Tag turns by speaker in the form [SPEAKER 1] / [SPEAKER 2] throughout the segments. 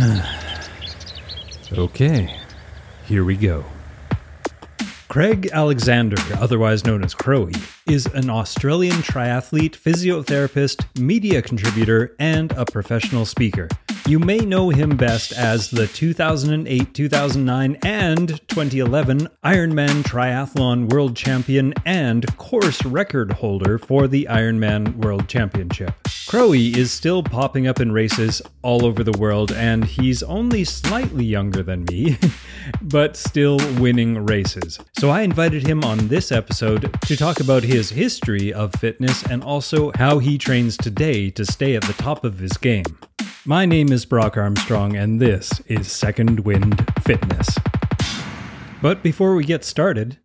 [SPEAKER 1] okay, here we go. Craig Alexander, otherwise known as Crowie, is an Australian triathlete, physiotherapist, media contributor, and a professional speaker. You may know him best as the 2008, 2009, and 2011 Ironman Triathlon World Champion and course record holder for the Ironman World Championship. Crowie is still popping up in races all over the world, and he's only slightly younger than me, but still winning races. So I invited him on this episode to talk about his history of fitness and also how he trains today to stay at the top of his game. My name is Brock Armstrong, and this is Second Wind Fitness. But before we get started,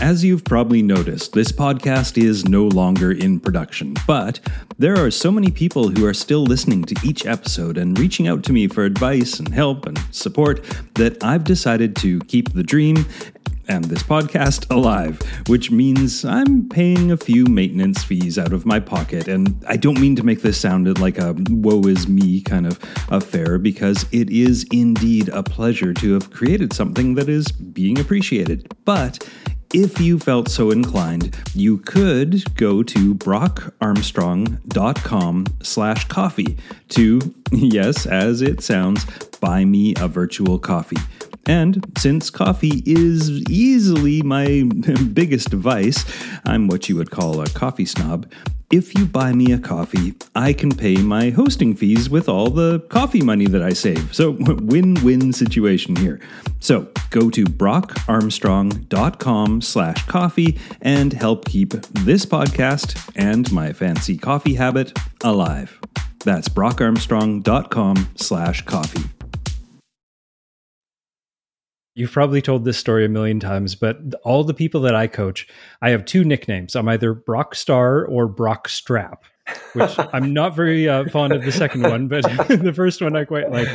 [SPEAKER 1] as you've probably noticed, this podcast is no longer in production, but there are so many people who are still listening to each episode and reaching out to me for advice and help and support that I've decided to keep the dream and this podcast alive, which means I'm paying a few maintenance fees out of my pocket. And I don't mean to make this sound like a woe is me kind of affair, because it is indeed a pleasure to have created something that is being appreciated. But if you felt so inclined, you could go to brockarmstrong.com slash coffee to, yes, as it sounds, buy me a virtual coffee. And since coffee is easily my biggest vice, I'm what you would call a coffee snob. If you buy me a coffee, I can pay my hosting fees with all the coffee money that I save. So, win win situation here. So, go to brockarmstrong.com slash coffee and help keep this podcast and my fancy coffee habit alive. That's brockarmstrong.com slash coffee. You've probably told this story a million times, but all the people that I coach, I have two nicknames. I'm either Brock Star or Brock Strap, which I'm not very uh, fond of the second one, but the first one I quite like.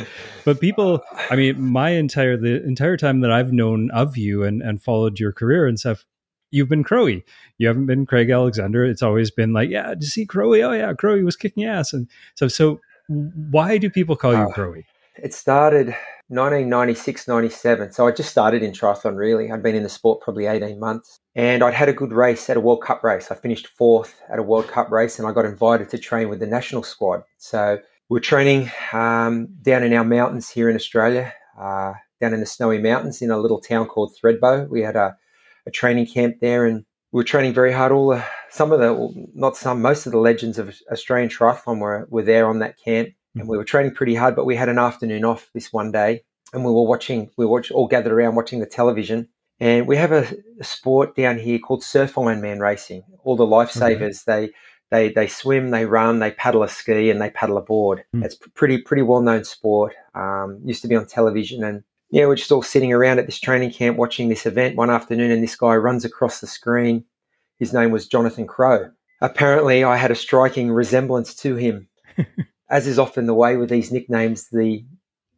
[SPEAKER 1] But people, I mean, my entire the entire time that I've known of you and and followed your career and stuff, you've been Crowie. You haven't been Craig Alexander. It's always been like, yeah, did you see Crowie? Oh yeah, Crowie was kicking ass. And so, so why do people call you uh, Crowie?
[SPEAKER 2] It started 1996, 97. So I just started in triathlon really. I'd been in the sport probably 18 months and I'd had a good race at a World Cup race. I finished fourth at a World Cup race and I got invited to train with the national squad. So we are training um, down in our mountains here in Australia, uh, down in the snowy mountains in a little town called Thredbo. We had a, a training camp there and we were training very hard. All the, some of the, well, not some, most of the legends of Australian triathlon were, were there on that camp and we were training pretty hard, but we had an afternoon off this one day, and we were watching. We were all gathered around watching the television, and we have a, a sport down here called surf Ironman racing. All the lifesavers they they they swim, they run, they paddle a ski, and they paddle a board. Mm. It's pretty pretty well known sport. Um, used to be on television, and yeah, we're just all sitting around at this training camp watching this event one afternoon, and this guy runs across the screen. His name was Jonathan Crowe. Apparently, I had a striking resemblance to him. as is often the way with these nicknames, the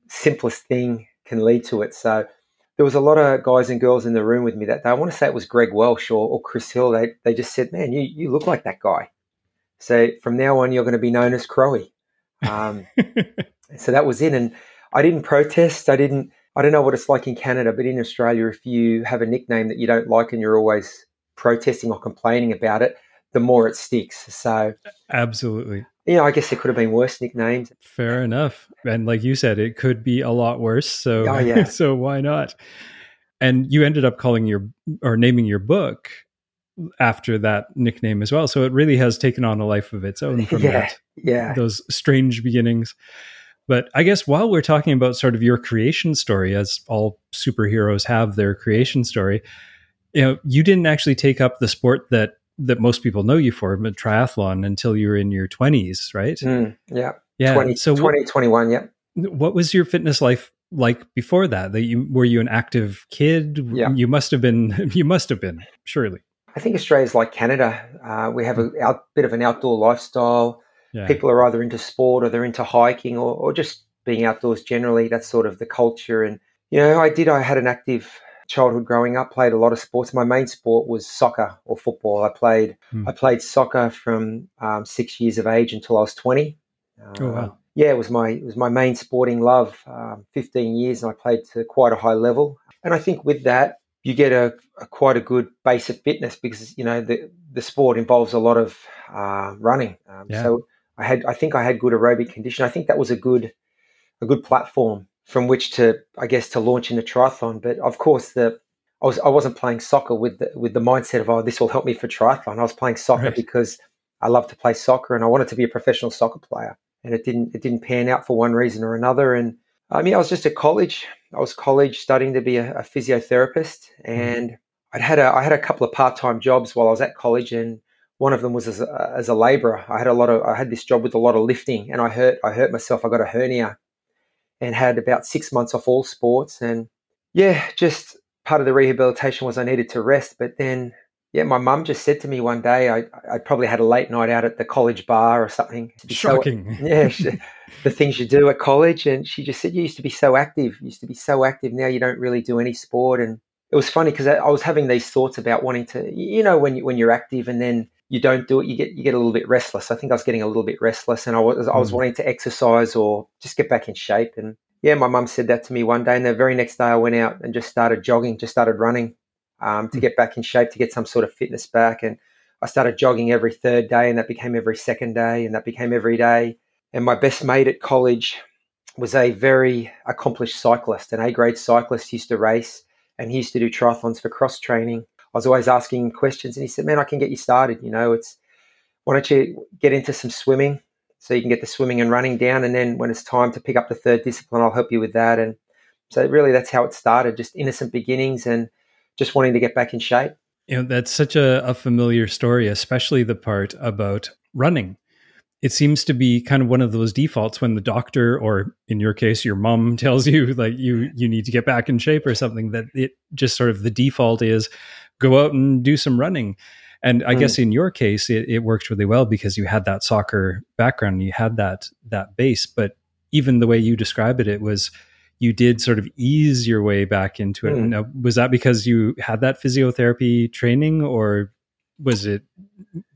[SPEAKER 2] simplest thing can lead to it. So there was a lot of guys and girls in the room with me that day. I want to say it was Greg Welch or, or Chris Hill. They, they just said, man, you, you look like that guy. So from now on, you're going to be known as Crowie. Um, so that was it. And I didn't protest. I didn't, I don't know what it's like in Canada, but in Australia, if you have a nickname that you don't like and you're always protesting or complaining about it, the more it sticks. So
[SPEAKER 1] absolutely
[SPEAKER 2] you know, I guess it could have been worse nicknames.
[SPEAKER 1] Fair enough. And like you said, it could be a lot worse. So, oh, yeah. so why not? And you ended up calling your or naming your book after that nickname as well. So it really has taken on a life of its own from
[SPEAKER 2] yeah,
[SPEAKER 1] that.
[SPEAKER 2] Yeah.
[SPEAKER 1] Those strange beginnings. But I guess while we're talking about sort of your creation story, as all superheroes have their creation story, you know, you didn't actually take up the sport that that most people know you for, but triathlon until you were in your 20s, right?
[SPEAKER 2] Mm, yeah.
[SPEAKER 1] Yeah.
[SPEAKER 2] 20, so 20, what, 21, yeah.
[SPEAKER 1] What was your fitness life like before that? That you were you an active kid?
[SPEAKER 2] Yeah.
[SPEAKER 1] You must have been you must have been, surely.
[SPEAKER 2] I think Australia's like Canada. Uh, we have a hmm. out, bit of an outdoor lifestyle. Yeah. People are either into sport or they're into hiking or, or just being outdoors generally. That's sort of the culture. And, you know, I did, I had an active childhood growing up, played a lot of sports. My main sport was soccer or football. I played mm. I played soccer from um, six years of age until I was twenty.
[SPEAKER 1] Uh, oh wow!
[SPEAKER 2] yeah, it was my it was my main sporting love. Um, Fifteen years, and I played to quite a high level. And I think with that, you get a, a quite a good base of fitness because you know the the sport involves a lot of uh, running. Um, yeah. So I had I think I had good aerobic condition. I think that was a good a good platform from which to I guess to launch into triathlon. But of course the I was I wasn't playing soccer with the, with the mindset of oh this will help me for triathlon. I was playing soccer right. because I love to play soccer and I wanted to be a professional soccer player. And it didn't it didn't pan out for one reason or another. And I mean I was just at college. I was college studying to be a, a physiotherapist, mm-hmm. and mm. I'd had a I had a couple of part time jobs while I was at college, and one of them was as a, as a labourer. I had a lot of I had this job with a lot of lifting, and I hurt I hurt myself. I got a hernia, and had about six months off all sports, and yeah, just part of the rehabilitation was I needed to rest. But then, yeah, my mum just said to me one day, I I probably had a late night out at the college bar or something.
[SPEAKER 1] Shocking.
[SPEAKER 2] So, yeah, she, the things you do at college, and she just said you used to be so active. You used to be so active. Now you don't really do any sport, and it was funny because I was having these thoughts about wanting to, you know, when you when you're active and then you don't do it, you get you get a little bit restless. I think I was getting a little bit restless, and I was I was mm. wanting to exercise or just get back in shape. And yeah, my mum said that to me one day, and the very next day I went out and just started jogging, just started running um, to mm. get back in shape, to get some sort of fitness back. And I started jogging every third day, and that became every second day, and that became every day. And my best mate at college was a very accomplished cyclist, an A grade cyclist, used to race and he used to do triathlons for cross training. I was always asking questions, and he said, "Man, I can get you started. You know, it's why don't you get into some swimming so you can get the swimming and running down, and then when it's time to pick up the third discipline, I'll help you with that." And so, really, that's how it started. Just innocent beginnings, and just wanting to get back in shape.
[SPEAKER 1] You know, that's such a, a familiar story, especially the part about running it seems to be kind of one of those defaults when the doctor or in your case your mom tells you like you you need to get back in shape or something that it just sort of the default is go out and do some running and i mm. guess in your case it, it worked really well because you had that soccer background you had that that base but even the way you describe it it was you did sort of ease your way back into it mm. now, was that because you had that physiotherapy training or was it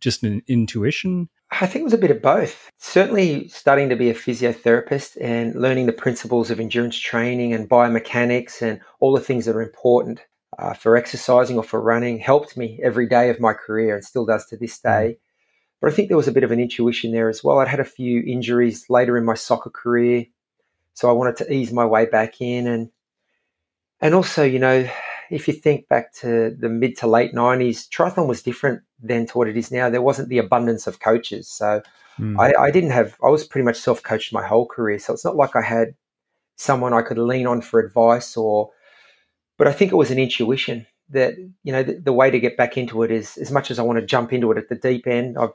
[SPEAKER 1] just an intuition
[SPEAKER 2] I think it was a bit of both. Certainly, studying to be a physiotherapist and learning the principles of endurance training and biomechanics and all the things that are important uh, for exercising or for running helped me every day of my career and still does to this mm. day. But I think there was a bit of an intuition there as well. I'd had a few injuries later in my soccer career, so I wanted to ease my way back in and and also, you know, if you think back to the mid to late 90s, triathlon was different then to what it is now. There wasn't the abundance of coaches. So mm. I, I, didn't have, I was pretty much self coached my whole career. So it's not like I had someone I could lean on for advice or, but I think it was an intuition that, you know, the, the way to get back into it is as much as I want to jump into it at the deep end, I've,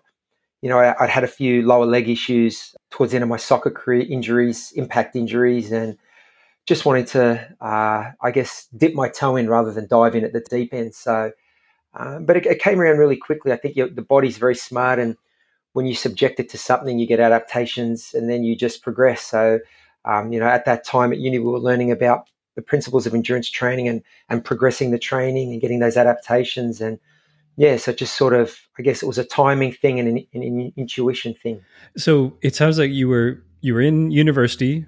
[SPEAKER 2] you know, I, would had a few lower leg issues towards the end of my soccer career, injuries, impact injuries, and just wanting to, uh, I guess, dip my toe in rather than dive in at the deep end. So, um, but it, it, came around really quickly. I think the body's very smart, and when you subject it to something, you get adaptations, and then you just progress. So, um, you know, at that time at uni, we were learning about the principles of endurance training and and progressing the training and getting those adaptations and yeah, so just sort of, I guess it was a timing thing and an, an intuition thing.
[SPEAKER 1] So it sounds like you were you were in university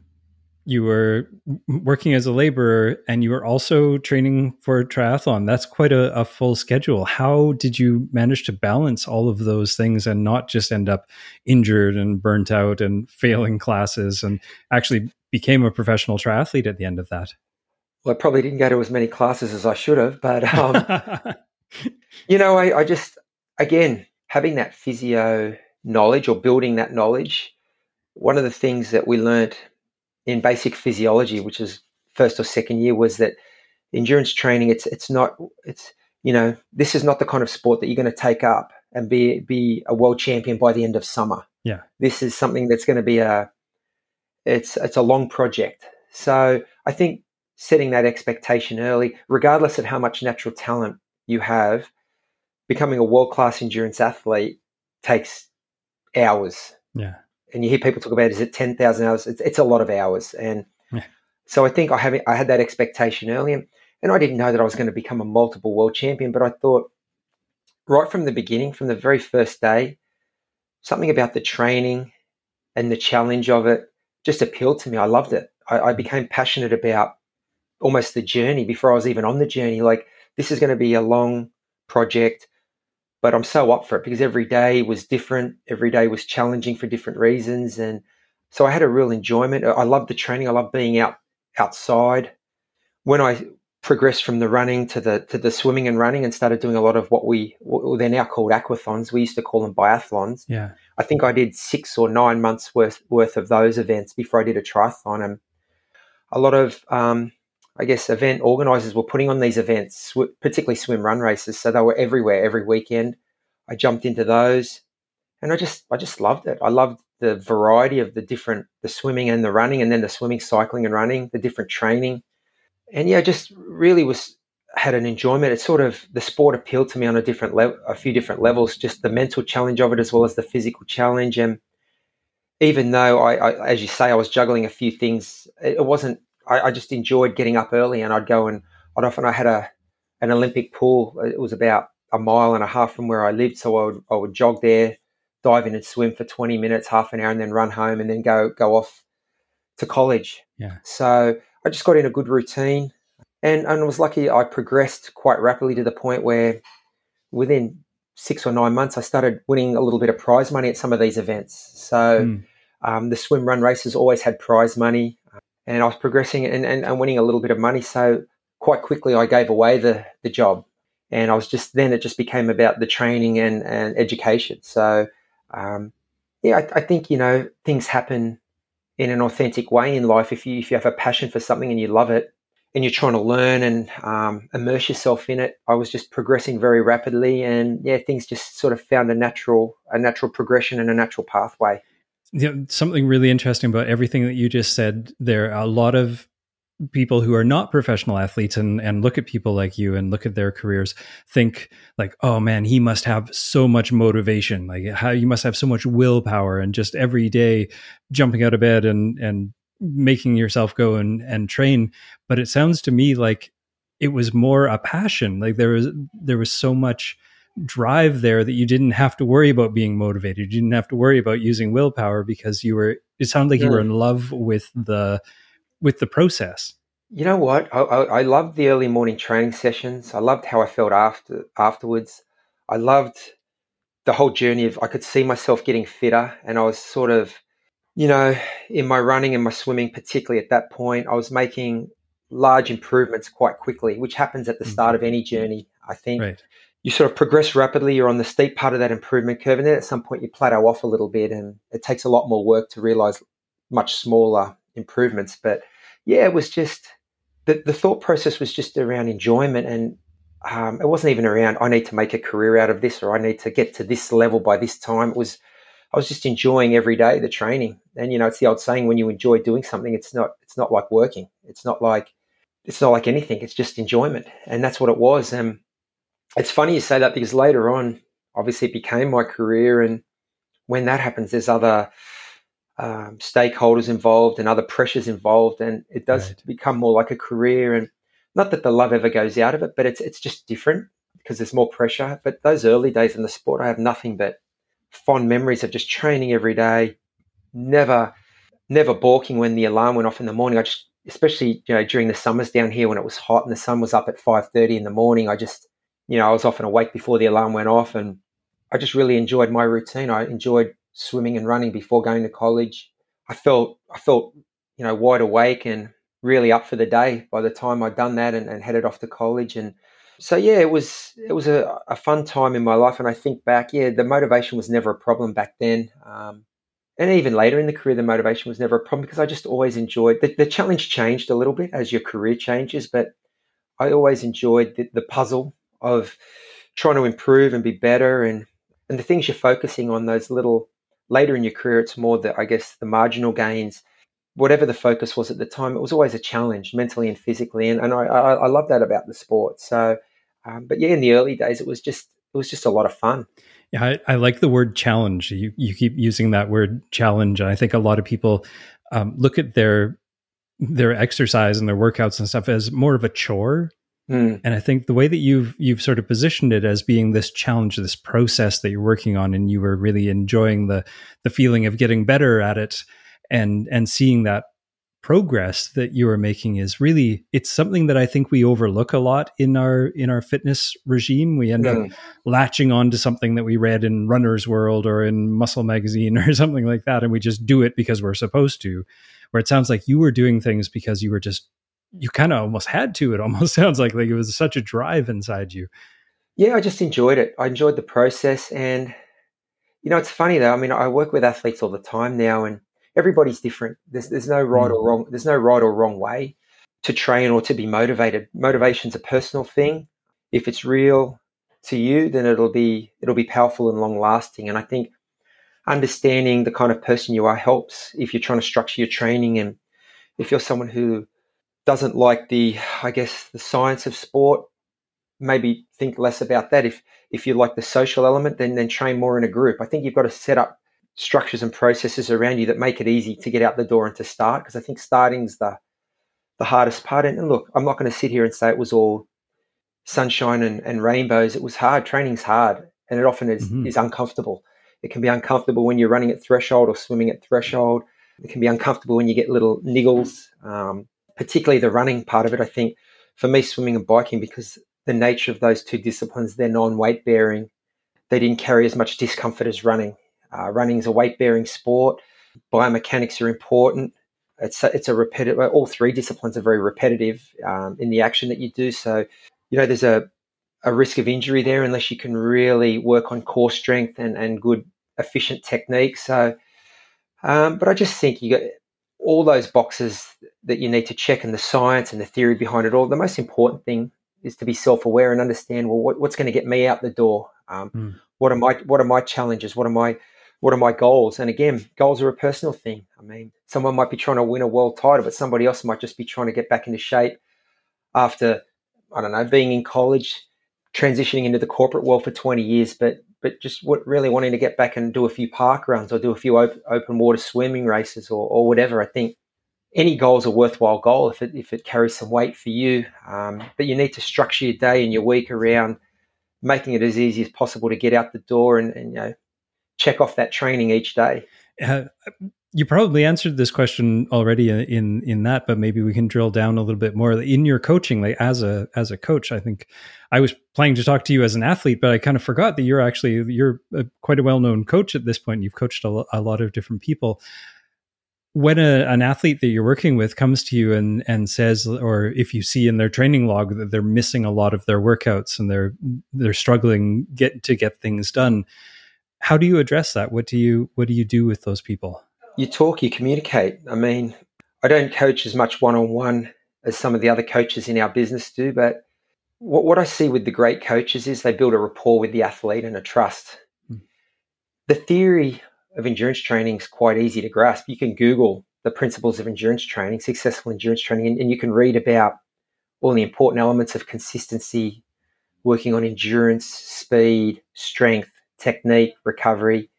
[SPEAKER 1] you were working as a laborer and you were also training for a triathlon. That's quite a, a, full schedule. How did you manage to balance all of those things and not just end up injured and burnt out and failing classes and actually became a professional triathlete at the end of that?
[SPEAKER 2] Well, I probably didn't go to as many classes as I should have, but um, you know, I, I just, again, having that physio knowledge or building that knowledge, one of the things that we learned in basic physiology, which is first or second year, was that endurance training it's it's not it's you know this is not the kind of sport that you're going to take up and be be a world champion by the end of summer.
[SPEAKER 1] Yeah,
[SPEAKER 2] this is something that's going to be a it's it's a long project. So I think setting that expectation early, regardless of how much natural talent you have, becoming a world class endurance athlete takes hours.
[SPEAKER 1] Yeah
[SPEAKER 2] and you hear people talk about is it 10,000 hours? It's, it's, a lot of hours. And yeah. so I think I, have, I had that expectation early and, and I didn't know that I was going to become a multiple world champion, but I thought right from the beginning, from the very first day, something about the training and the challenge of it just appealed to me. I loved it. I, I mm. became passionate about almost the journey before I was even on the journey. Like this is going to be a long project, but I'm so up for it because every day was different. Every day was challenging for different reasons, and so I had a real enjoyment. I loved the training. I loved being out outside. When I progressed from the running to the to the swimming and running and started doing a lot of what we what they're now called aquathons. We used to call them biathlons.
[SPEAKER 1] Yeah.
[SPEAKER 2] I think I did six or nine months worth worth of those events before I did a triathlon, and a lot of um, I guess event organisers were putting on these events, particularly swim run races. So they were everywhere every weekend. I jumped into those, and I just I just loved it. I loved the variety of the different the swimming and the running, and then the swimming, cycling, and running, the different training and yeah, just really was had an enjoyment. It sort of the sport appealed to me on a different level, a few different levels. Just the mental challenge of it, as well as the physical challenge. And even though I, I as you say, I was juggling a few things, it wasn't. I, I, just enjoyed getting up early, and I'd go and I'd often I had a an Olympic pool. It was about a mile and a half from where I lived, so I would I would jog there, dive in and swim for twenty minutes, half an hour, and then run home, and then go go off to college.
[SPEAKER 1] Yeah.
[SPEAKER 2] So I just got in a good routine and, and was lucky I progressed quite rapidly to the point where within six or nine months I started winning a little bit of prize money at some of these events. So mm. um, the swim run races always had prize money and I was progressing and, and, and winning a little bit of money. So quite quickly I gave away the, the job and I was just then it just became about the training and, and education. So um, yeah, I, I, think you know things happen in an authentic way in life. If you if you have a passion for something and you love it, and you're trying to learn and um, immerse yourself in it, I was just progressing very rapidly, and yeah, things just sort of found a natural a natural progression and a natural pathway.
[SPEAKER 1] Yeah, something really interesting about everything that you just said. There, are a lot of people who are not professional athletes and and look at people like you and look at their careers think like oh man he must have so much motivation like how you must have so much willpower and just every day jumping out of bed and and making yourself go and and train but it sounds to me like it was more a passion like there was there was so much drive there that you didn't have to worry about being motivated you didn't have to worry about using willpower because you were it sounded like yeah. you were in love with the with the process?
[SPEAKER 2] You know what? I, I, I loved the early morning training sessions. I loved how I felt after afterwards. I loved the whole journey of I could see myself getting fitter, and I was sort of, you know, in my running and my swimming, particularly at that point, I was making large improvements quite quickly, which happens at the start mm-hmm. of any journey. I think right. You sort of progress rapidly. You're on the steep part of that improvement curve, and then at some point you plateau off a little bit, and it takes a lot more work to realize much smaller improvements. But yeah, it was just the, the thought process was just around enjoyment and um, it wasn't even around I need to make a career out of this or I need to get to this level by this time. It was I was just enjoying every day the training. And you know, it's the old saying when you enjoy doing something, it's not it's not like working. It's not like it's not like anything. It's just enjoyment, and that's what it was. And it's funny you say that because later on, obviously, it became my career. And when that happens, there's other um, stakeholders involved and other pressures involved, and it does right. become more like a career. And not that the love ever goes out of it, but it's it's just different because there's more pressure. But those early days in the sport, I have nothing but fond memories of just training every day, never never balking when the alarm went off in the morning. I just especially you know during the summers down here when it was hot and the sun was up at 5:30 in the morning I just you know I was often awake before the alarm went off and I just really enjoyed my routine I enjoyed swimming and running before going to college. I felt I felt you know wide awake and really up for the day by the time I'd done that and, and headed off to college. And so yeah, it was it was a, a, fun time in my life. And I think back, yeah, the motivation was never a problem back then. Um, and even later in the career, the motivation was never a problem because I just always enjoyed the, the challenge changed a little bit as your career changes, but I always enjoyed the, the puzzle of trying to improve and be better and and the things you're focusing on those little later in your career, it's more the, I guess, the marginal gains. Whatever the focus was at the time, it was always a challenge mentally and physically, and, and I, I, I love that about the sport. So, um, but yeah, in the early days, it was just it was just a lot of fun.
[SPEAKER 1] Yeah, I, I like the word challenge. You you keep using that word challenge, and I think a lot of people um, look at their their exercise and their workouts and stuff as more of a chore Mm. And I think the way that you've you've sort of positioned it as being this challenge, this process that you're working on, and you were really enjoying the the feeling of getting better at it, and and seeing that progress that you are making is really it's something that I think we overlook a lot in our in our fitness regime. We end mm. up latching on to something that we read in Runner's World or in Muscle Magazine or something like that, and we just do it because we're supposed to. Where it sounds like you were doing things because you were just you kind of almost had to. It almost sounds like like it was such a drive inside you.
[SPEAKER 2] Yeah, I just enjoyed it. I enjoyed the process, and you know, it's funny though. I mean, I work with athletes all the time now, and everybody's different. There's there's no right or mm. wrong. There's no right or wrong way to train or to be motivated. Motivation's a personal thing. If it's real to you, then it'll be it'll be powerful and long lasting. And I think understanding the kind of person you are helps if you're trying to structure your training and if you're someone who doesn't like the I guess the science of sport, maybe think less about that. If if you like the social element, then then train more in a group. I think you've got to set up structures and processes around you that make it easy to get out the door and to start. Because I think starting's the the hardest part. And look, I'm not going to sit here and say it was all sunshine and, and rainbows. It was hard. Training's hard, and it often is mm-hmm. is uncomfortable. It can be uncomfortable when you're running at threshold or swimming at threshold. It can be uncomfortable when you get little niggles, um, particularly the running part of it. I think for me, swimming and biking, because the nature of those two disciplines, they're non weight bearing, they didn't carry as much discomfort as running. Uh, running is a weight bearing sport. Biomechanics are important. It's a, it's a repetitive. All three disciplines are very repetitive um, in the action that you do. So, you know, there's a a risk of injury there unless you can really work on core strength and, and good efficient technique. So, um, but I just think you got all those boxes that you need to check and the science and the theory behind it all. The most important thing is to be self aware and understand well what, what's going to get me out the door. Um, mm. What are my what are my challenges? What are my what are my goals? And again, goals are a personal thing. I mean, someone might be trying to win a world title, but somebody else might just be trying to get back into shape after, I don't know, being in college, transitioning into the corporate world for 20 years, but but just what, really wanting to get back and do a few park runs or do a few open, open water swimming races or, or whatever. I think any goal is a worthwhile goal if it, if it carries some weight for you. Um, but you need to structure your day and your week around making it as easy as possible to get out the door and, and you know check off that training each day?
[SPEAKER 1] Uh, you probably answered this question already in in that, but maybe we can drill down a little bit more in your coaching. Like as a as a coach, I think I was planning to talk to you as an athlete, but I kind of forgot that you're actually you're a, quite a well known coach at this point. You've coached a, a lot of different people. When a, an athlete that you're working with comes to you and and says, or if you see in their training log that they're missing a lot of their workouts and they're they're struggling get to get things done how do you address that? What do you what do you do with those people?
[SPEAKER 2] You talk, you communicate. I mean, I don't coach as much one on one as some of the other coaches in our business do, but what, what I see with the great coaches is they build a rapport with the athlete and a trust. Hmm. The theory of endurance training is quite easy to grasp. You can Google the principles of endurance training, successful endurance training, and, and you can read about all the important elements of consistency, working on endurance, speed, strength, technique, recovery.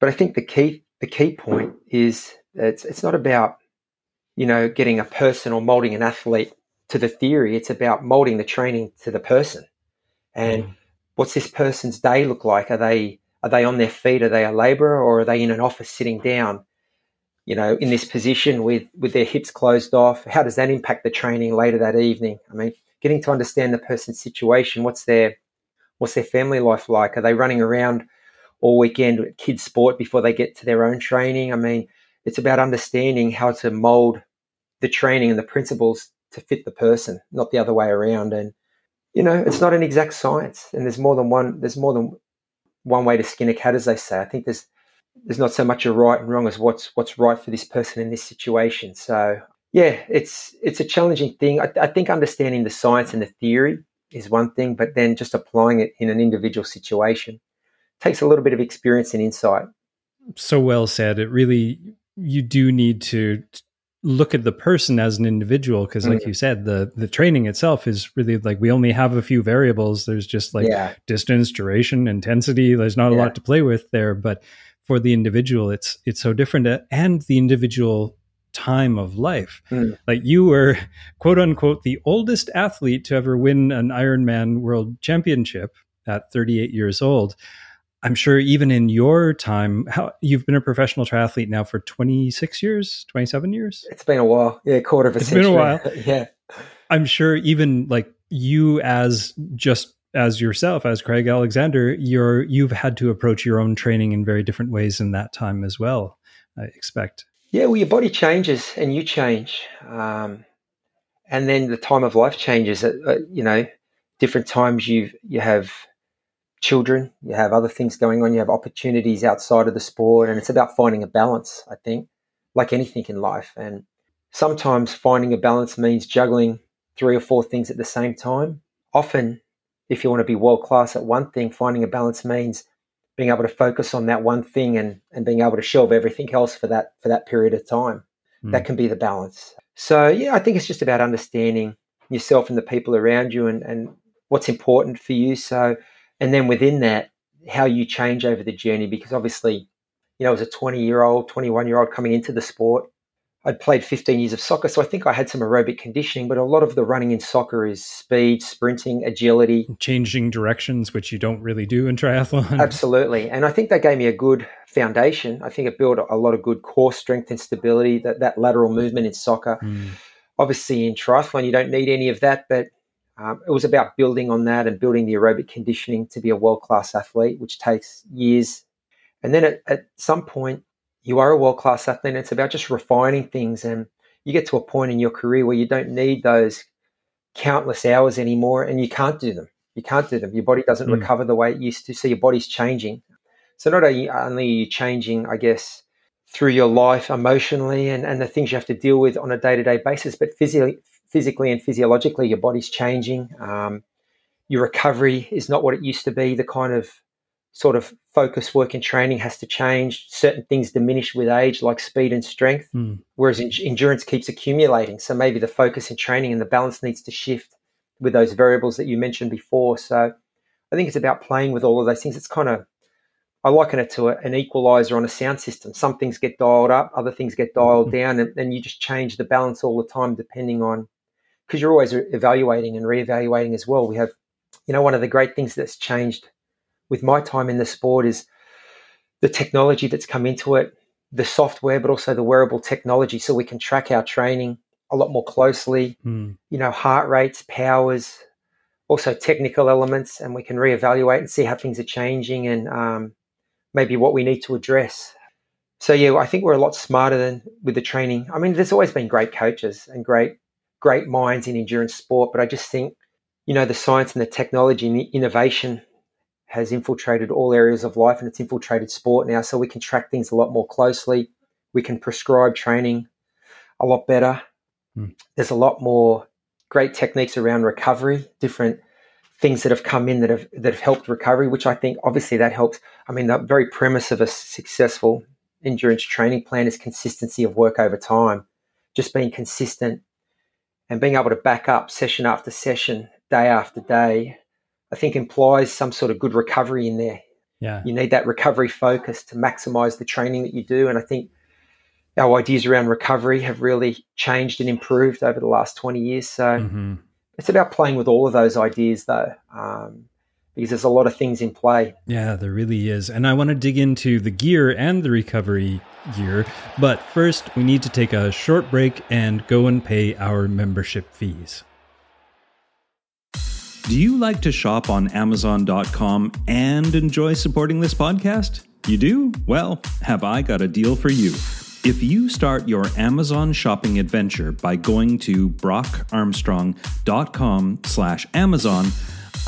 [SPEAKER 2] But I think the key the key point is it's it's not about you know getting a person or molding an athlete to the theory. It's about molding the training to the person. And mm. what's this person's day look like? Are they are they on their feet? Are they a labourer or are they in an office sitting down? You know, in this position with with their hips closed off. How does that impact the training later that evening? I mean, getting to understand the person's situation. What's their What's their family life like? Are they running around all weekend at kids' sport before they get to their own training? I mean, it's about understanding how to mold the training and the principles to fit the person, not the other way around. And you know, it's not an exact science, and there's more than one. There's more than one way to skin a cat, as they say. I think there's there's not so much a right and wrong as what's what's right for this person in this situation. So yeah, it's it's a challenging thing. I, I think understanding the science and the theory is one thing, but then just applying it in an individual situation takes a little bit of experience and insight.
[SPEAKER 1] So well said. It really, you do need to look at the person as an individual because like mm. you said the the training itself is really like we only have a few variables there's just like yeah. distance duration intensity there's not a lot to play with there but for the individual it's it's so different and the individual time of life. Mm. Like you were, quote unquote, the oldest athlete to ever win an Ironman World Championship at 38 years old. I'm sure even in your time, how you've been a professional triathlete now for 26 years, 27 years.
[SPEAKER 2] It's been a while. Yeah, quarter of a
[SPEAKER 1] It's
[SPEAKER 2] century.
[SPEAKER 1] been a while.
[SPEAKER 2] yeah.
[SPEAKER 1] I'm sure even like you as just as yourself as Craig Alexander, you're you've had to approach your own training in very different ways in that time as well. I expect.
[SPEAKER 2] Yeah, well, your body changes and you change. Um, and then the time of life changes. Uh, uh, you know, different times you you have children, you have other things going on, you have opportunities outside of the sport, and it's about finding a balance. I think, like anything in life, and sometimes finding a balance means juggling three or four things at the same time. Often, if you want to be world class at one thing, finding a balance means being able to focus on that one thing and, and being able to shelve everything else for that for that period of time.
[SPEAKER 1] Mm.
[SPEAKER 2] That can be the balance. So yeah, I think it's just about understanding yourself and the people around you and, and what's important for you. So and then within that, how you change over the journey because obviously, you know, as a 20 year old, 21 year old coming into the sport, I'd played 15 years of soccer, so I think I had some aerobic conditioning, but a lot of the running in soccer is speed, sprinting, agility.
[SPEAKER 1] Changing directions, which you don't really do in triathlon.
[SPEAKER 2] Absolutely. And I think that gave me a good foundation. I think it built a lot of good core strength and stability, that, that lateral movement in soccer.
[SPEAKER 1] Mm.
[SPEAKER 2] Obviously, in triathlon, you don't need any of that, but um, it was about building on that and building the aerobic conditioning to be a world class athlete, which takes years. And then at, at some point, you are a world class athlete. And it's about just refining things. And you get to a point in your career where you don't need those countless hours anymore and you can't do them. You can't do them. Your body doesn't
[SPEAKER 1] Mm.
[SPEAKER 2] recover the way it used to. So your body's changing. So not only are you changing, I guess, through your life emotionally and, and the things you have to deal with on a day to day basis, but physically, physically and physiologically, your body's changing. Um, your recovery is not what it used to be. The kind of sort of focus work and training has to change. Certain things diminish with age, like speed and strength,
[SPEAKER 1] Mm.
[SPEAKER 2] whereas en- endurance keeps accumulating. So maybe the focus in training and the balance needs to shift with those variables that you mentioned before. So I think it's about playing with all of those things. It's kind of I liken it to a, an equalizer on a sound system. Some things get dialed up, other things get dialed down, and, and you just change the balance all the time depending on because you're always evaluating and reevaluating as well. We have, you know, one of the great things that's changed with my time in the sport is the technology that's come into it, the software, but also the wearable technology, so we can track our training a lot more closely.
[SPEAKER 1] Mm.
[SPEAKER 2] You know, heart rates, powers, also technical elements, and we can reevaluate and see how things are changing and um, maybe what we need to address. So yeah, I think we're a lot smarter than with the training. I mean, there's always been great coaches and great great minds in endurance sport, but I just think you know the science and the technology and the innovation has infiltrated all areas of life and it's infiltrated sport now. So we can track things a lot more closely. We can prescribe training a lot better.
[SPEAKER 1] Hmm.
[SPEAKER 2] There's a lot more great techniques around recovery, different things that have come in that have that have helped recovery, which I think obviously that helps. I mean, the very premise of a successful endurance training plan is consistency of work over time, just being consistent and being able to back up session after session, day after day. I think implies some sort of good recovery in there.
[SPEAKER 1] Yeah.
[SPEAKER 2] You need that recovery focus to maximize the training that you do. And I think our ideas around recovery have really changed and improved over the last 20 years. So
[SPEAKER 1] hmm
[SPEAKER 2] it's about playing with all of those ideas, though, um, because there's a lot of things in play.
[SPEAKER 1] Yeah, there really is. And I want to dig into the gear and the recovery gear. But first, we need to take a short break and go and pay our membership fees. Do you like to shop on Amazon.com and enjoy supporting this podcast? You do? Well, have I got a deal for you. If you start your Amazon shopping adventure by going to brockarmstrong.com slash Amazon,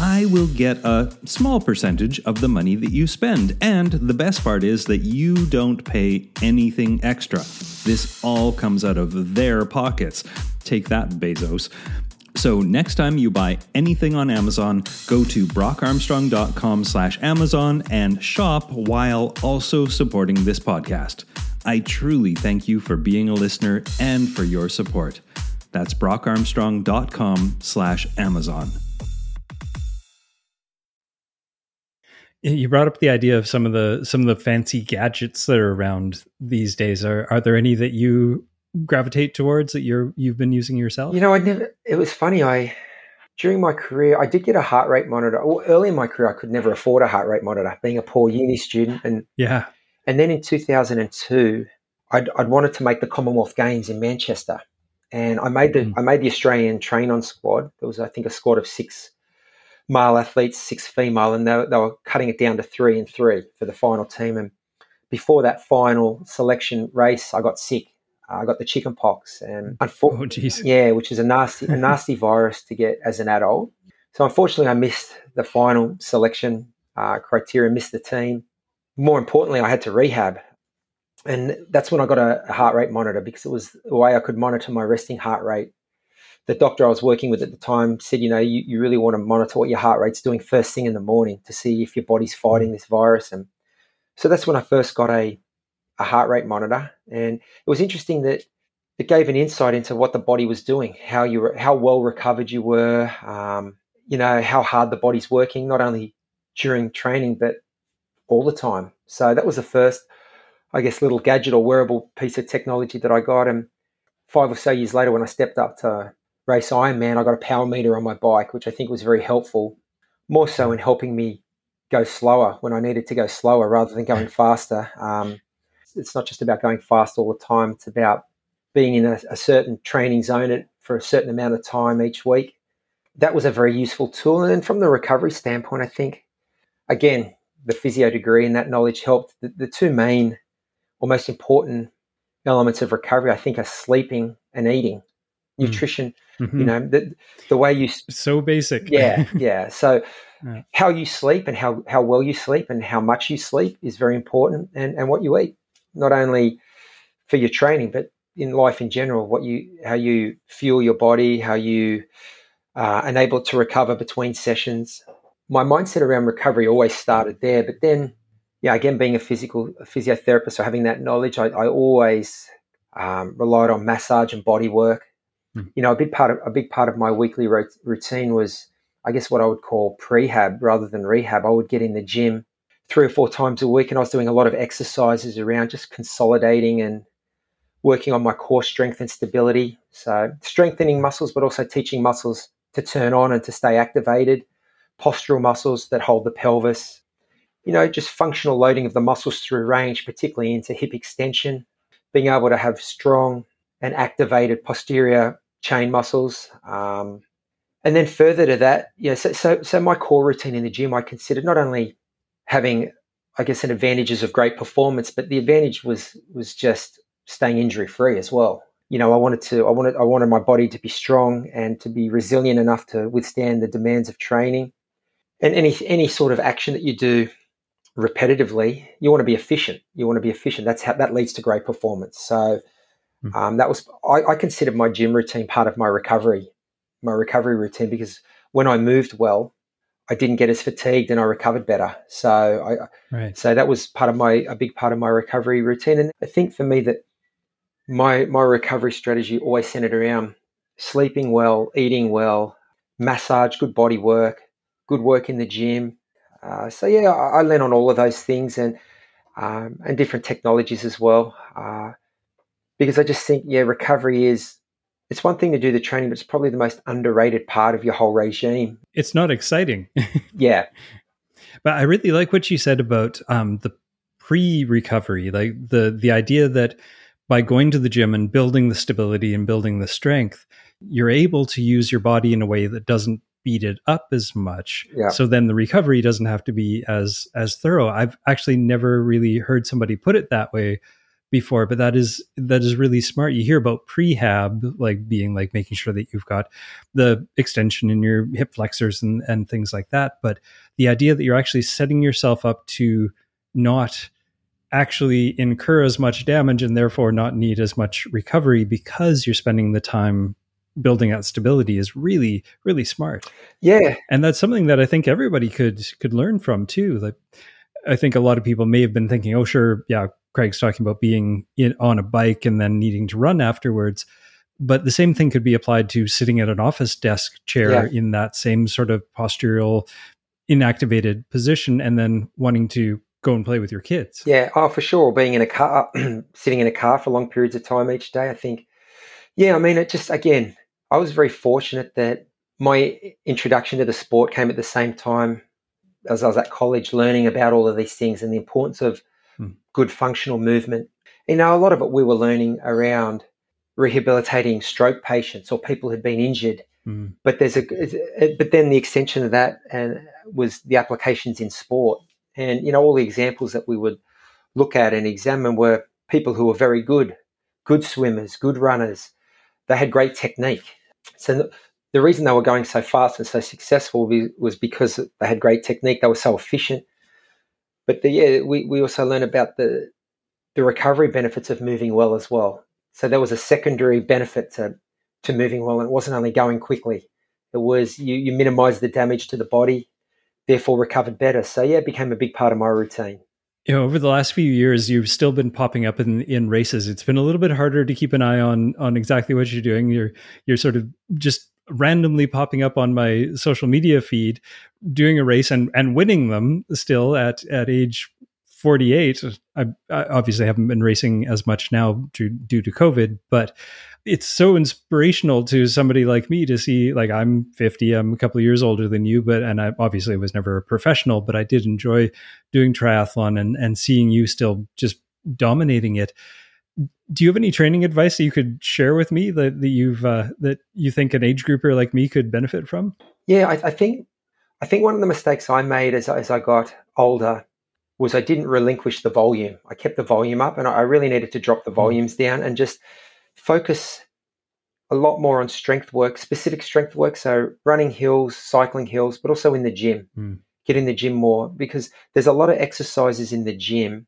[SPEAKER 1] I will get a small percentage of the money that you spend. And the best part is that you don't pay anything extra. This all comes out of their pockets. Take that, Bezos. So next time you buy anything on Amazon, go to brockarmstrong.com slash Amazon and shop while also supporting this podcast. I truly thank you for being a listener and for your support. That's brockarmstrong.com slash Amazon. You brought up the idea of some of the some of the fancy gadgets that are around these days. Are are there any that you gravitate towards that you're you've been using yourself?
[SPEAKER 2] You know, I never. It was funny. I during my career, I did get a heart rate monitor. Well, early in my career, I could never afford a heart rate monitor, being a poor uni student. And
[SPEAKER 1] yeah,
[SPEAKER 2] and then in 2002, I'd, I'd wanted to make the Commonwealth Games in Manchester, and I made the mm. I made the Australian train on squad. There was I think a squad of six male athletes, six female, and they, they were cutting it down to three and three for the final team. And before that final selection race, I got sick. I got the chicken pox, and unfortunately, oh, yeah, which is a nasty, a nasty virus to get as an adult. So unfortunately, I missed the final selection uh, criteria, missed the team. More importantly, I had to rehab, and that's when I got a, a heart rate monitor because it was the way I could monitor my resting heart rate the doctor I was working with at the time said, you know, you, you really want to monitor what your heart rate's doing first thing in the morning to see if your body's fighting this virus. And so that's when I first got a, a heart rate monitor. And it was interesting that it gave an insight into what the body was doing, how you were, how well recovered you were, um, you know, how hard the body's working, not only during training, but all the time. So that was the first, I guess, little gadget or wearable piece of technology that I got. And five or so years later, when I stepped up to race Ironman, I got a power meter on my bike, which I think was very helpful, more so in helping me go slower when I needed to go slower rather than going faster. Um, it's not just about going fast all the time, it's about being in a, a certain training zone for a certain amount of time each week. That was a very useful tool. And then from the recovery standpoint, I think, again, the physio degree and that knowledge helped. The, the two main or most important elements of recovery, I think, are sleeping and eating. Mm. nutrition. Mm-hmm. You know, the, the way you
[SPEAKER 1] so basic.
[SPEAKER 2] yeah, yeah. So yeah. how you sleep and how how well you sleep and how much you sleep is very important, and and what you eat, not only for your training, but in life in general. What you how you fuel your body, how you uh, enable to recover between sessions. My mindset around recovery always started there, but then yeah, again, being a physical a physiotherapist or having that knowledge, I, I always um, relied on massage and body work. Mm. You know, a big part of a big part of my weekly routine was, I guess, what I would call prehab rather than rehab. I would get in the gym three or four times a week, and I was doing a lot of exercises around just consolidating and working on my core strength and stability. So strengthening muscles, but also teaching muscles to turn on and to stay activated. Postural muscles that hold the pelvis. You know, just functional loading of the muscles through range, particularly into hip extension. Being able to have strong and activated posterior chain muscles. Um, and then further to that, yeah, so, so, so my core routine in the gym, I considered not only having, I guess, an advantages of great performance, but the advantage was was just staying injury free as well. You know, I wanted to, I wanted, I wanted my body to be strong and to be resilient enough to withstand the demands of training. And any any sort of action that you do repetitively, you want to be efficient. You want to be efficient. That's how that leads to great performance. So Mm. Um, that was I, I considered my gym routine part of my recovery, my recovery routine because when I moved well, I didn't get as fatigued and I recovered better. So I right. so that was part of my a big part of my recovery routine. And I think for me that my my recovery strategy always centered around sleeping well, eating well, massage, good body work, good work in the gym. Uh, so yeah, I, I lean on all of those things and um, and different technologies as well. Uh, because I just think, yeah, recovery is it's one thing to do the training, but it's probably the most underrated part of your whole regime.
[SPEAKER 1] It's not exciting.
[SPEAKER 2] yeah.
[SPEAKER 1] But I really like what you said about um, the pre-recovery, like the the idea that by going to the gym and building the stability and building the strength, you're able to use your body in a way that doesn't beat it up as much. Yeah. So then the recovery doesn't have to be as as thorough. I've actually never really heard somebody put it that way before, but that is that is really smart. You hear about prehab like being like making sure that you've got the extension in your hip flexors and, and things like that. But the idea that you're actually setting yourself up to not actually incur as much damage and therefore not need as much recovery because you're spending the time building out stability is really really smart
[SPEAKER 2] yeah
[SPEAKER 1] and that's something that i think everybody could could learn from too like i think a lot of people may have been thinking oh sure yeah Craig's talking about being in, on a bike and then needing to run afterwards. But the same thing could be applied to sitting at an office desk chair yeah. in that same sort of postural, inactivated position and then wanting to go and play with your kids.
[SPEAKER 2] Yeah, oh, for sure. Being in a car, sitting in a car for long periods of time each day, I think. Yeah, I mean, it just, again, I was very fortunate that my introduction to the sport came at the same time as I was at college learning about all of these things and the importance of. Good functional movement. You know, a lot of it we were learning around rehabilitating stroke patients or people who'd been injured. Mm. But there's a, but then the extension of that and was the applications in sport. And you know, all the examples that we would look at and examine were people who were very good, good swimmers, good runners. They had great technique. So the reason they were going so fast and so successful was because they had great technique. They were so efficient. But the, yeah, we, we also learn about the the recovery benefits of moving well as well. So there was a secondary benefit to to moving well, it wasn't only going quickly. It was you you minimised the damage to the body, therefore recovered better. So yeah, it became a big part of my routine.
[SPEAKER 1] You know, over the last few years, you've still been popping up in in races. It's been a little bit harder to keep an eye on on exactly what you're doing. You're you're sort of just randomly popping up on my social media feed doing a race and and winning them still at at age 48 I, I obviously haven't been racing as much now due, due to covid but it's so inspirational to somebody like me to see like i'm 50 i'm a couple of years older than you but and i obviously was never a professional but i did enjoy doing triathlon and and seeing you still just dominating it do you have any training advice that you could share with me that, that you've uh, that you think an age grouper like me could benefit from?
[SPEAKER 2] Yeah, I, I, think I think one of the mistakes I made as as I got older was I didn't relinquish the volume. I kept the volume up, and I really needed to drop the hmm. volumes down and just focus a lot more on strength work, specific strength work. So running hills, cycling hills, but also in the gym. Mm. Get in the gym more because there's a lot of exercises in the gym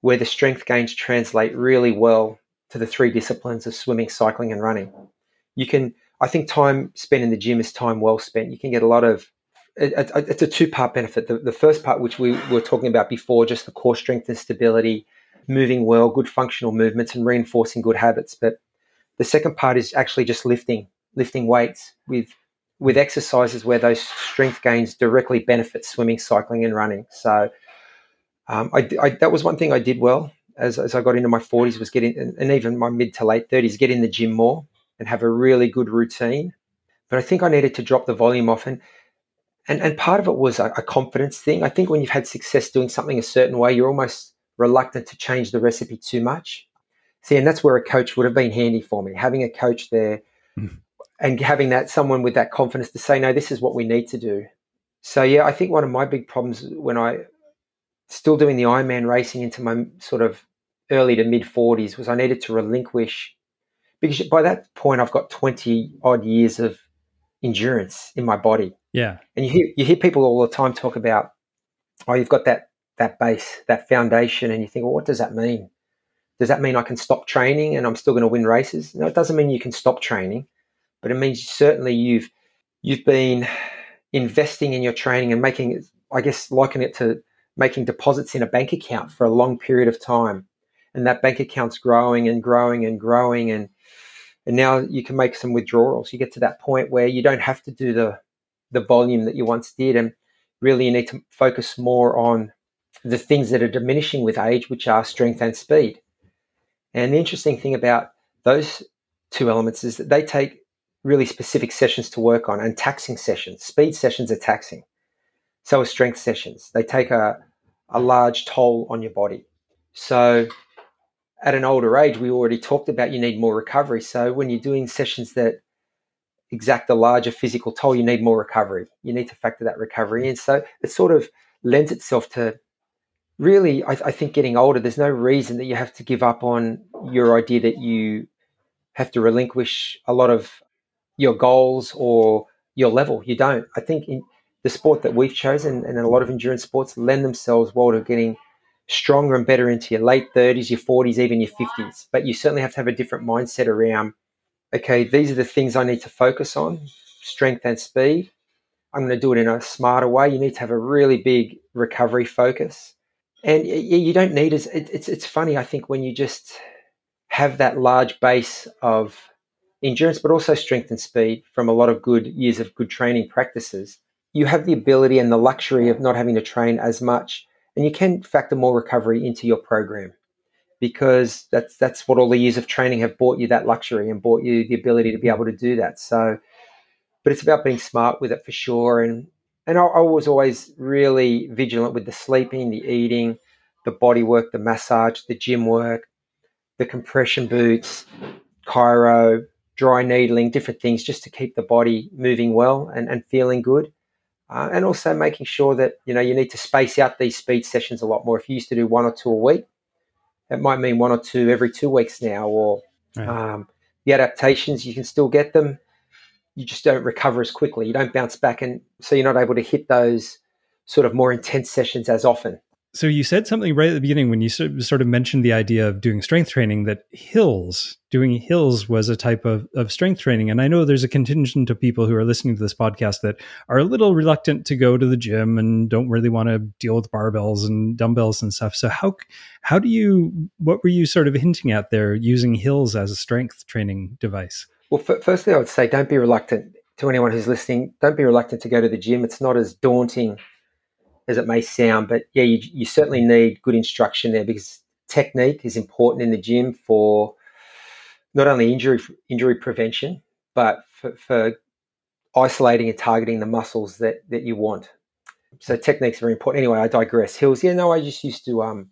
[SPEAKER 2] where the strength gains translate really well to the three disciplines of swimming, cycling, and running. You can, I think, time spent in the gym is time well spent. You can get a lot of. It, it, it's a two-part benefit. The, the first part, which we were talking about before, just the core strength and stability, moving well, good functional movements, and reinforcing good habits. But the second part is actually just lifting, lifting weights with with exercises where those strength gains directly benefit swimming, cycling, and running. So um, I, I, that was one thing I did well as, as I got into my 40s was getting, and even my mid to late 30s, get in the gym more and have a really good routine. But I think I needed to drop the volume off. And, and, and part of it was a, a confidence thing. I think when you've had success doing something a certain way, you're almost reluctant to change the recipe too much. See, and that's where a coach would have been handy for me. Having a coach there mm. and having that someone with that confidence to say, no, this is what we need to do. So yeah, I think one of my big problems when I still doing the Ironman racing into my sort of early to mid 40s was I needed to relinquish because by that point I've got 20 odd years of endurance in my body.
[SPEAKER 1] Yeah.
[SPEAKER 2] And you hear you hear people all the time talk about oh you've got that that base, that foundation and you think, well what does that mean? Does that mean I can stop training and I'm still going to win races? No, it doesn't mean you can stop training, but it means certainly you've you've been investing in your training and making I guess liken it to making deposits in a bank account for a long period of time. And that bank account's growing and growing and growing. And, and now you can make some withdrawals. You get to that point where you don't have to do the, the volume that you once did. And really, you need to focus more on the things that are diminishing with age, which are strength and speed. And the interesting thing about those two elements is that they take really specific sessions to work on and taxing sessions. Speed sessions are taxing so are strength sessions. They take a, a large toll on your body. So at an older age, we already talked about you need more recovery. So when you're doing sessions that exact a larger physical toll, you need more recovery. You need to factor that recovery in. So it sort of lends itself to really, I, I think, getting older. There's no reason that you have to give up on your idea that you have to relinquish a lot of your goals or your level. You don't. I think in, the sport that we've chosen and a lot of endurance sports lend themselves well to getting stronger and better into your late 30s, your 40s, even your 50s. But you certainly have to have a different mindset around okay, these are the things I need to focus on strength and speed. I'm going to do it in a smarter way. You need to have a really big recovery focus. And you don't need as it's it's funny. I think when you just have that large base of endurance, but also strength and speed from a lot of good years of good training practices, you have the ability and the luxury of not having to train as much, and you can factor more recovery into your program because that's that's what all the years of training have brought you that luxury and brought you the ability to be mm-hmm. able to do that. So but it's about being smart with it for sure. And and I, I was always really vigilant with the sleeping, the eating, the body work, the massage, the gym work, the compression boots, chiro, dry needling, different things just to keep the body moving well and, and feeling good. Uh, and also making sure that you know you need to space out these speed sessions a lot more. If you used to do one or two a week, it might mean one or two every two weeks now. Or right. um, the adaptations, you can still get them you just don't recover as quickly. You don't bounce back, and so you're not able to hit those sort of more intense sessions as often.
[SPEAKER 1] So you said something right at the beginning when you sort of mentioned the idea of doing strength training that hills, doing hills was a type of, of strength training. And I know there's a contingent of people who are listening to this podcast that are a little reluctant to go to the gym and don't really want to deal with barbells and dumbbells and stuff. So how how do you what were you sort of hinting at there using hills as a strength training device?
[SPEAKER 2] Well, f- firstly, I would say don't be reluctant to anyone who's listening. Don't be reluctant to go to the gym. It's not as daunting as it may sound, but yeah, you, you certainly need good instruction there because technique is important in the gym for not only injury injury prevention, but for, for isolating and targeting the muscles that that you want. So techniques are very important. Anyway, I digress. Hills, yeah, no, I just used to um,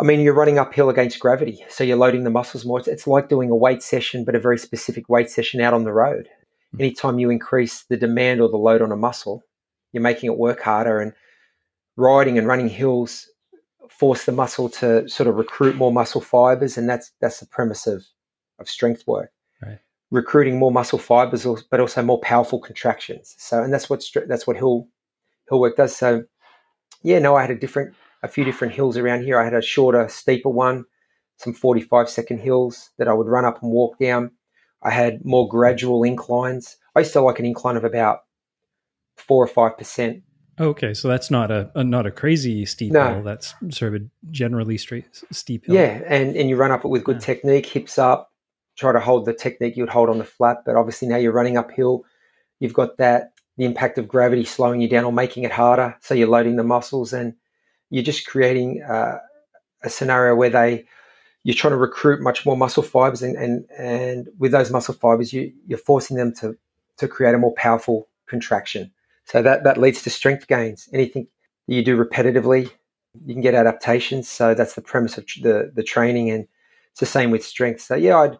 [SPEAKER 2] I mean, you're running uphill against gravity, so you're loading the muscles more. It's, it's like doing a weight session, but a very specific weight session out on the road. Mm-hmm. Anytime you increase the demand or the load on a muscle, you're making it work harder. And riding and running hills force the muscle to sort of recruit more muscle fibers, and that's that's the premise of of strength work. Right. Recruiting more muscle fibers, but also more powerful contractions. So, and that's what that's what hill hill work does. So, yeah, no, I had a different a few different hills around here. I had a shorter, steeper one, some 45 second hills that I would run up and walk down. I had more gradual inclines. I used to like an incline of about four or five percent.
[SPEAKER 1] Okay, so that's not a, a, not a crazy steep no. hill. That's sort of a generally straight steep hill.
[SPEAKER 2] Yeah, and and you run up it with good yeah. technique, hips up. Try to hold the technique you would hold on the flat, but obviously now you're running uphill. You've got that the impact of gravity slowing you down or making it harder. So you're loading the muscles and you're just creating uh, a scenario where they you're trying to recruit much more muscle fibers and and, and with those muscle fibers you you're forcing them to to create a more powerful contraction so that that leads to strength gains anything you do repetitively you can get adaptations so that's the premise of the the training and it's the same with strength so yeah I'd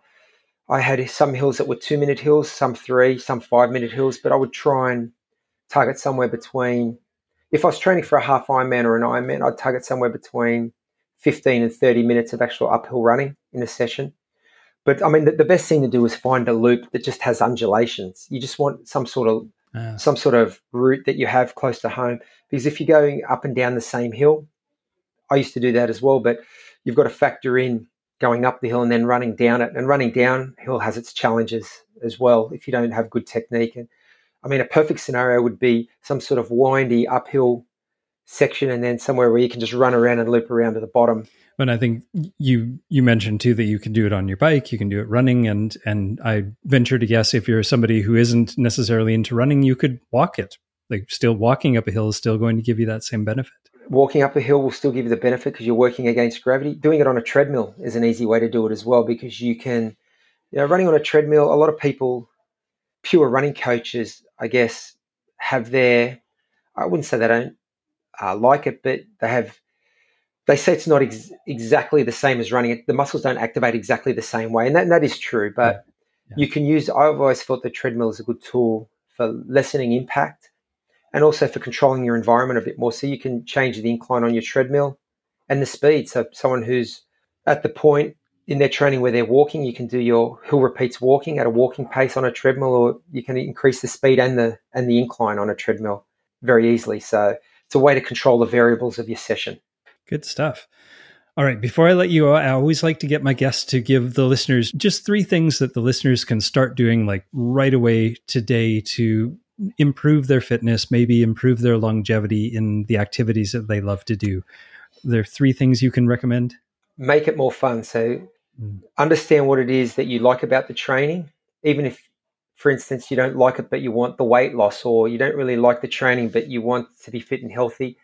[SPEAKER 2] I had some hills that were two minute hills, some three, some five minute hills, but I would try and target somewhere between if I was training for a half Ironman or an Ironman, I'd target somewhere between 15 and 30 minutes of actual uphill running in a session. But I mean, the, the best thing to do is find a loop that just has undulations. You just want some sort of some sort of route that you have close to home. Because if you're going up and down the same hill, I used to do that as well, but you've got to factor in going up the hill and then running down it. And running downhill has its challenges as well if you don't have good technique. And I mean, a perfect scenario would be some sort of windy uphill section and then somewhere where you can just run around and loop around to the bottom.
[SPEAKER 1] But I think you you mentioned too that you can do it on your bike, you can do it running, and and I venture to guess if you're somebody who isn't necessarily into running, you could walk it. Like still walking up a hill is still going to give you that same benefit.
[SPEAKER 2] Walking up a hill will still give you the benefit because you're working against gravity. Doing it on a treadmill is an easy way to do it as well because you can, you know, running on a treadmill. A lot of people pure running coaches, I guess, have their, I wouldn't say they don't uh, like it, but they have, they say it's not ex- exactly the same as running. The muscles don't activate exactly the same way. And that, and that is true. But yeah. you can use, I've always thought the treadmill is a good tool for lessening impact and also for controlling your environment a bit more. So you can change the incline on your treadmill and the speed. So someone who's at the point in their training where they're walking, you can do your hill repeats walking at a walking pace on a treadmill, or you can increase the speed and the and the incline on a treadmill very easily. So it's a way to control the variables of your session.
[SPEAKER 1] Good stuff. All right, before I let you go, I always like to get my guests to give the listeners just three things that the listeners can start doing like right away today to improve their fitness, maybe improve their longevity in the activities that they love to do. There Are three things you can recommend?
[SPEAKER 2] Make it more fun. So Mm. Understand what it is that you like about the training, even if, for instance, you don't like it, but you want the weight loss, or you don't really like the training, but you want to be fit and healthy.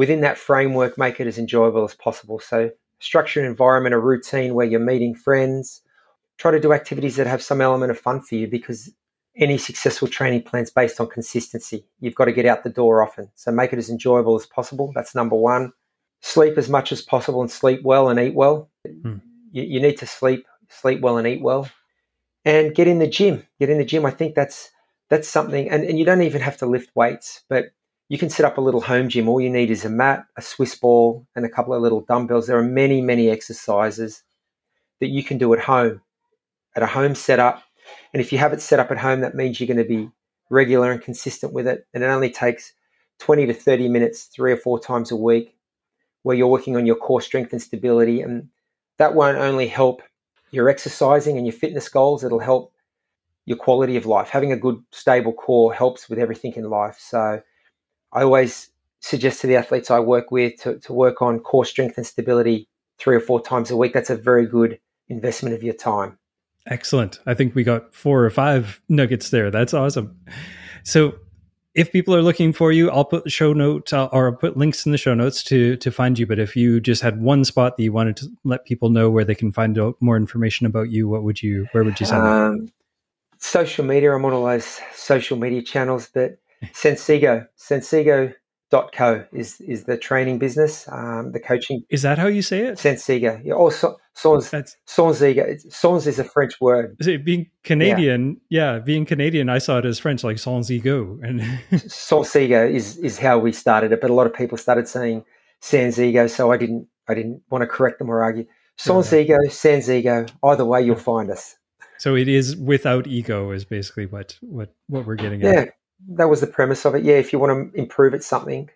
[SPEAKER 2] Within that framework, make it as enjoyable as possible. So, structure an environment, a routine where you're meeting friends. Try to do activities that have some element of fun for you because any successful training plan is based on consistency. You've got to get out the door often. So make it as enjoyable as possible. That's number one. Sleep as much as possible and sleep well and eat well. Hmm. You, you need to sleep, sleep well and eat well. And get in the gym. Get in the gym. I think that's that's something and, and you don't even have to lift weights, but you can set up a little home gym. All you need is a mat, a Swiss ball, and a couple of little dumbbells. There are many, many exercises that you can do at home, at a home setup and if you have it set up at home, that means you're going to be regular and consistent with it. And it only takes 20 to 30 minutes, three or four times a week, where you're working on your core strength and stability. And that won't only help your exercising and your fitness goals, it'll help your quality of life. Having a good, stable core helps with everything in life. So I always suggest to the athletes I work with to, to work on core strength and stability three or four times a week. That's a very good investment of your time.
[SPEAKER 1] Excellent. I think we got four or five nuggets there. That's awesome. So, if people are looking for you, I'll put the show note uh, or I'll put links in the show notes to to find you. But if you just had one spot that you wanted to let people know where they can find out more information about you, what would you? Where would you send um,
[SPEAKER 2] Social media. I'm on all those social media channels, but Sansego, Sansego co is is the training business, um, the coaching.
[SPEAKER 1] Is that how you say it?
[SPEAKER 2] Sensega. Yeah. Oh, so, Sons, Sonziga. Sons is a French word.
[SPEAKER 1] It, being Canadian, yeah. yeah. being Canadian, I saw it as French, like sans ego. And
[SPEAKER 2] Sonziga is is how we started it, but a lot of people started saying sans ego, so I didn't I didn't want to correct them or argue. Sans ego, sans ego. Either way, you'll find us.
[SPEAKER 1] So it is without ego, is basically what what what we're getting
[SPEAKER 2] yeah. at that was the premise of it. Yeah, if you want to improve at something,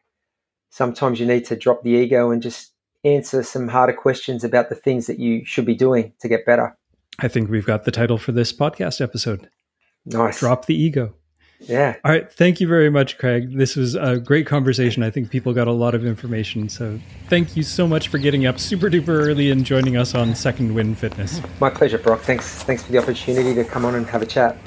[SPEAKER 2] sometimes you need to drop the ego and just answer some harder questions about the things that you should be doing to get better.
[SPEAKER 1] I think we've got the title for this podcast episode.
[SPEAKER 2] Nice.
[SPEAKER 1] Drop the ego.
[SPEAKER 2] Yeah.
[SPEAKER 1] All right. Thank you very much, Craig. This was a great conversation. I think people got a lot of information. So thank you so much for getting up super duper early and joining us on Second Wind Fitness.
[SPEAKER 2] My pleasure, Brock. Thanks. Thanks for the opportunity to come on and have a chat.